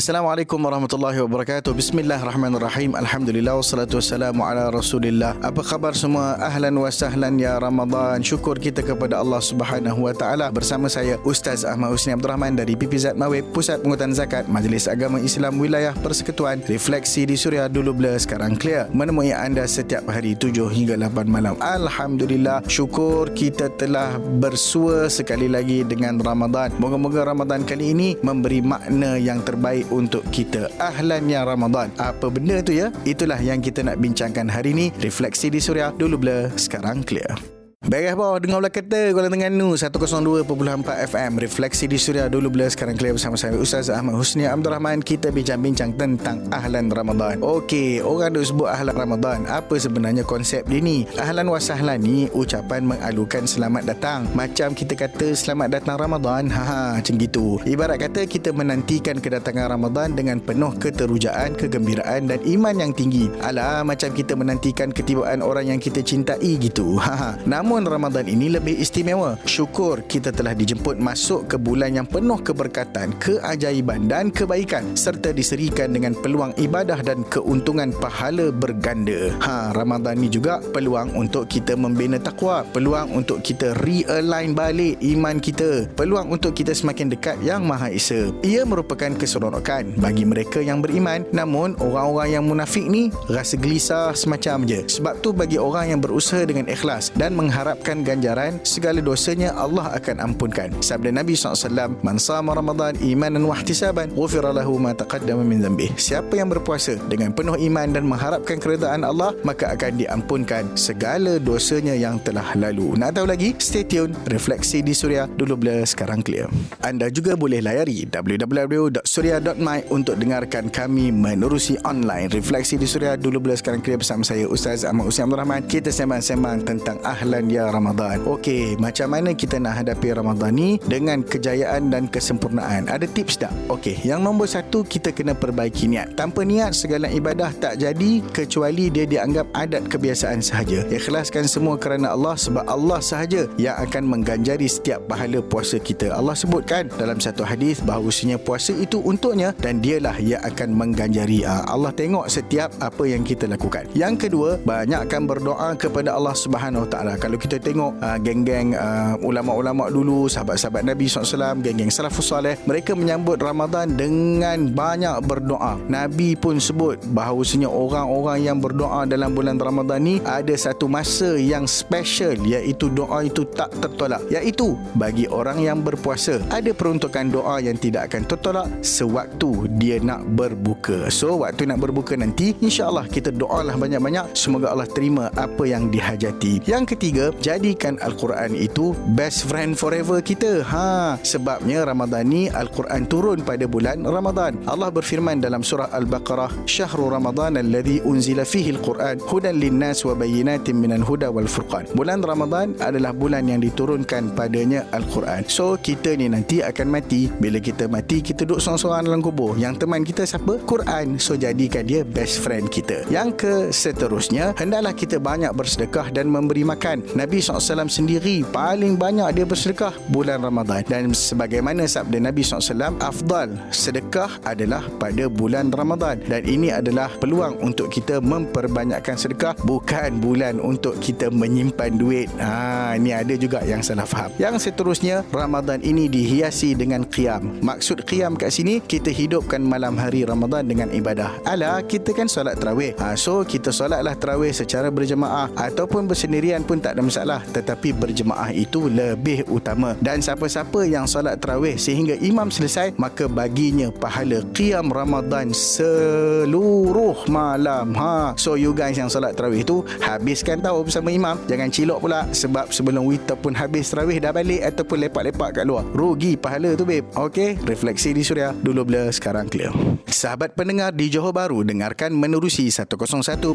Assalamualaikum warahmatullahi wabarakatuh. Bismillahirrahmanirrahim. Alhamdulillah wassalatu wassalamu ala Rasulillah. Apa khabar semua? Ahlan wa sahlan ya Ramadan. Syukur kita kepada Allah Subhanahu wa taala bersama saya Ustaz Ahmad Husni Abdul Rahman dari PPZ Mawib Pusat Pengutan Zakat Majlis Agama Islam Wilayah Persekutuan. Refleksi di Suria dulu blur sekarang clear. Menemui anda setiap hari 7 hingga 8 malam. Alhamdulillah syukur kita telah bersua sekali lagi dengan Ramadan. Moga-moga Ramadan kali ini memberi makna yang terbaik untuk kita Ahlan ya Ramadan. Apa benda tu ya? Itulah yang kita nak bincangkan hari ini Refleksi di Suria. Dulu blur, sekarang clear Beres bawah dengar belah kata Kuala Terengganu 102.4 FM Refleksi di Suria dulu bila sekarang clear bersama saya Ustaz Ahmad Husni Abdul Rahman. Kita bincang-bincang tentang Ahlan Ramadan. Okey, orang dah sebut Ahlan Ramadan Apa sebenarnya konsep dia ni? Ahlan wasahlan ni ucapan mengalukan selamat datang. Macam kita kata selamat datang Ramadan Haha, macam gitu. Ibarat kata kita menantikan kedatangan Ramadan Dengan penuh keterujaan, kegembiraan dan iman yang tinggi. Alah, macam kita menantikan ketibaan orang yang kita cintai gitu Haha, namun Tahun Ramadan ini lebih istimewa. Syukur kita telah dijemput masuk ke bulan yang penuh keberkatan, keajaiban dan kebaikan serta diserikan dengan peluang ibadah dan keuntungan pahala berganda. Ha, Ramadan ini juga peluang untuk kita membina takwa, peluang untuk kita realign balik iman kita, peluang untuk kita semakin dekat Yang Maha Esa. Ia merupakan keseronokan bagi mereka yang beriman, namun orang-orang yang munafik ni rasa gelisah semacam je. Sebab tu bagi orang yang berusaha dengan ikhlas dan mengharap mengharapkan ganjaran segala dosanya Allah akan ampunkan. Sabda Nabi SAW man sama Ramadan imanan wa ihtisaban ghufira lahu ma taqaddama min dhanbi siapa yang berpuasa dengan penuh iman dan mengharapkan keredaan Allah maka akan diampunkan segala dosanya yang telah lalu. Nak tahu lagi? Stay tune refleksi di Suria dulu blur sekarang clear. Anda juga boleh layari www.surya.my untuk dengarkan kami menerusi online refleksi di Suria dulu blur sekarang clear bersama saya Ustaz Ahmad Usman Rahman. Kita sembang-sembang tentang ahlan ya Ramadan. Okey, macam mana kita nak hadapi Ramadan ni dengan kejayaan dan kesempurnaan? Ada tips tak? Okey, yang nombor satu kita kena perbaiki niat. Tanpa niat segala ibadah tak jadi kecuali dia dianggap adat kebiasaan sahaja. Ikhlaskan semua kerana Allah sebab Allah sahaja yang akan mengganjari setiap pahala puasa kita. Allah sebutkan dalam satu hadis bahawasanya puasa itu untuknya dan dialah yang akan mengganjari. Ah, Allah tengok setiap apa yang kita lakukan. Yang kedua, banyakkan berdoa kepada Allah Subhanahu Taala. Kalau kita tengok uh, geng-geng uh, ulama-ulama dulu, sahabat-sahabat Nabi SAW, geng-geng salafus salih, mereka menyambut Ramadan dengan banyak berdoa. Nabi pun sebut bahawasanya orang-orang yang berdoa dalam bulan Ramadan ni ada satu masa yang special iaitu doa itu tak tertolak. Iaitu bagi orang yang berpuasa ada peruntukan doa yang tidak akan tertolak sewaktu dia nak berbuka. So waktu nak berbuka nanti insya-Allah kita doalah banyak-banyak semoga Allah terima apa yang dihajati. Yang ketiga jadikan Al-Quran itu best friend forever kita. Ha, sebabnya Ramadan ni Al-Quran turun pada bulan Ramadan. Allah berfirman dalam surah Al-Baqarah, "Syahrul Ramadan alladhi unzila fihi Al-Quran hudan lin-nas wa bayyinatin minal huda wal furqan." Bulan Ramadan adalah bulan yang diturunkan padanya Al-Quran. So, kita ni nanti akan mati. Bila kita mati, kita duduk seorang-seorang dalam kubur. Yang teman kita siapa? Quran. So, jadikan dia best friend kita. Yang ke seterusnya, hendaklah kita banyak bersedekah dan memberi makan. Nabi SAW sendiri paling banyak dia bersedekah bulan Ramadan. Dan sebagaimana sabda Nabi SAW afdal sedekah adalah pada bulan Ramadan. Dan ini adalah peluang untuk kita memperbanyakkan sedekah bukan bulan untuk kita menyimpan duit. Ha, ini ada juga yang salah faham. Yang seterusnya Ramadan ini dihiasi dengan qiyam. Maksud qiyam kat sini kita hidupkan malam hari Ramadan dengan ibadah. Ala kita kan solat terawih ha, so kita solatlah terawih secara berjemaah ataupun bersendirian pun tak ada masalah tetapi berjemaah itu lebih utama. Dan siapa-siapa yang solat terawih sehingga imam selesai maka baginya pahala qiyam Ramadan seluruh malam. Ha so you guys yang solat terawih itu habiskan tahu bersama imam. Jangan cilok pula sebab sebelum witar pun habis terawih dah balik ataupun lepak-lepak kat luar. Rugi pahala tu babe. Okey refleksi di suria dulu blur sekarang clear. Sahabat pendengar di Johor Bahru dengarkan menerusi 101.4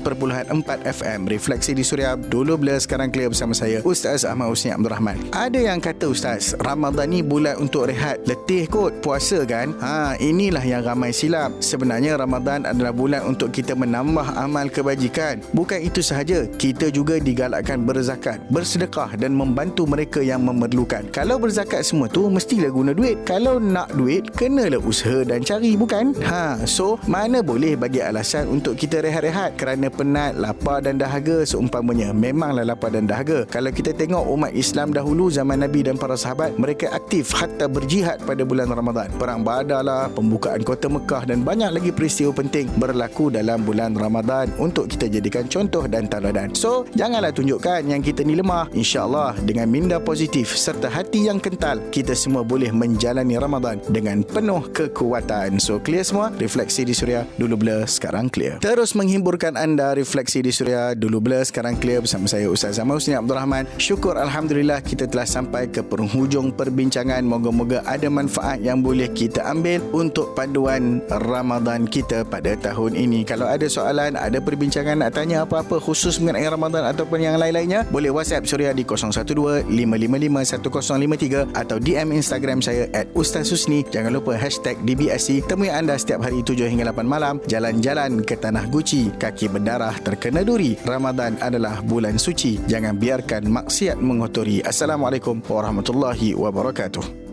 FM refleksi di suria dulu blur sekarang clear bersama bersama saya Ustaz Ahmad Husni Abdul Rahman. Ada yang kata Ustaz, Ramadan ni bulan untuk rehat. Letih kot puasa kan? Ha, inilah yang ramai silap. Sebenarnya Ramadan adalah bulan untuk kita menambah amal kebajikan. Bukan itu sahaja, kita juga digalakkan berzakat, bersedekah dan membantu mereka yang memerlukan. Kalau berzakat semua tu mestilah guna duit. Kalau nak duit, kenalah usaha dan cari bukan? Ha, so mana boleh bagi alasan untuk kita rehat-rehat kerana penat, lapar dan dahaga seumpamanya. Memanglah lapar dan dahaga. Kalau kita tengok umat Islam dahulu zaman Nabi dan para sahabat, mereka aktif hatta berjihad pada bulan Ramadan. Perang Badar lah, pembukaan kota Mekah dan banyak lagi peristiwa penting berlaku dalam bulan Ramadan untuk kita jadikan contoh dan teladan. So, janganlah tunjukkan yang kita ni lemah. InsyaAllah dengan minda positif serta hati yang kental, kita semua boleh menjalani Ramadan dengan penuh kekuatan. So, clear semua? Refleksi di Suria dulu blur, sekarang clear. Terus menghiburkan anda refleksi di Suria dulu blur, sekarang clear bersama saya Ustaz Zaman Husni Abdul Rahman. Syukur Alhamdulillah kita telah sampai ke penghujung perbincangan. Moga-moga ada manfaat yang boleh kita ambil untuk panduan Ramadan kita pada tahun ini. Kalau ada soalan, ada perbincangan nak tanya apa-apa khusus mengenai Ramadan ataupun yang lain-lainnya, boleh WhatsApp Suria di 012-555-1053 atau DM Instagram saya at Ustaz Husni. Jangan lupa hashtag DBSC. Temui anda setiap hari 7 hingga 8 malam. Jalan-jalan ke Tanah Guci. Kaki berdarah terkena duri. Ramadan adalah bulan suci. Jangan biarkan maksiat mengotori. Assalamualaikum warahmatullahi wabarakatuh.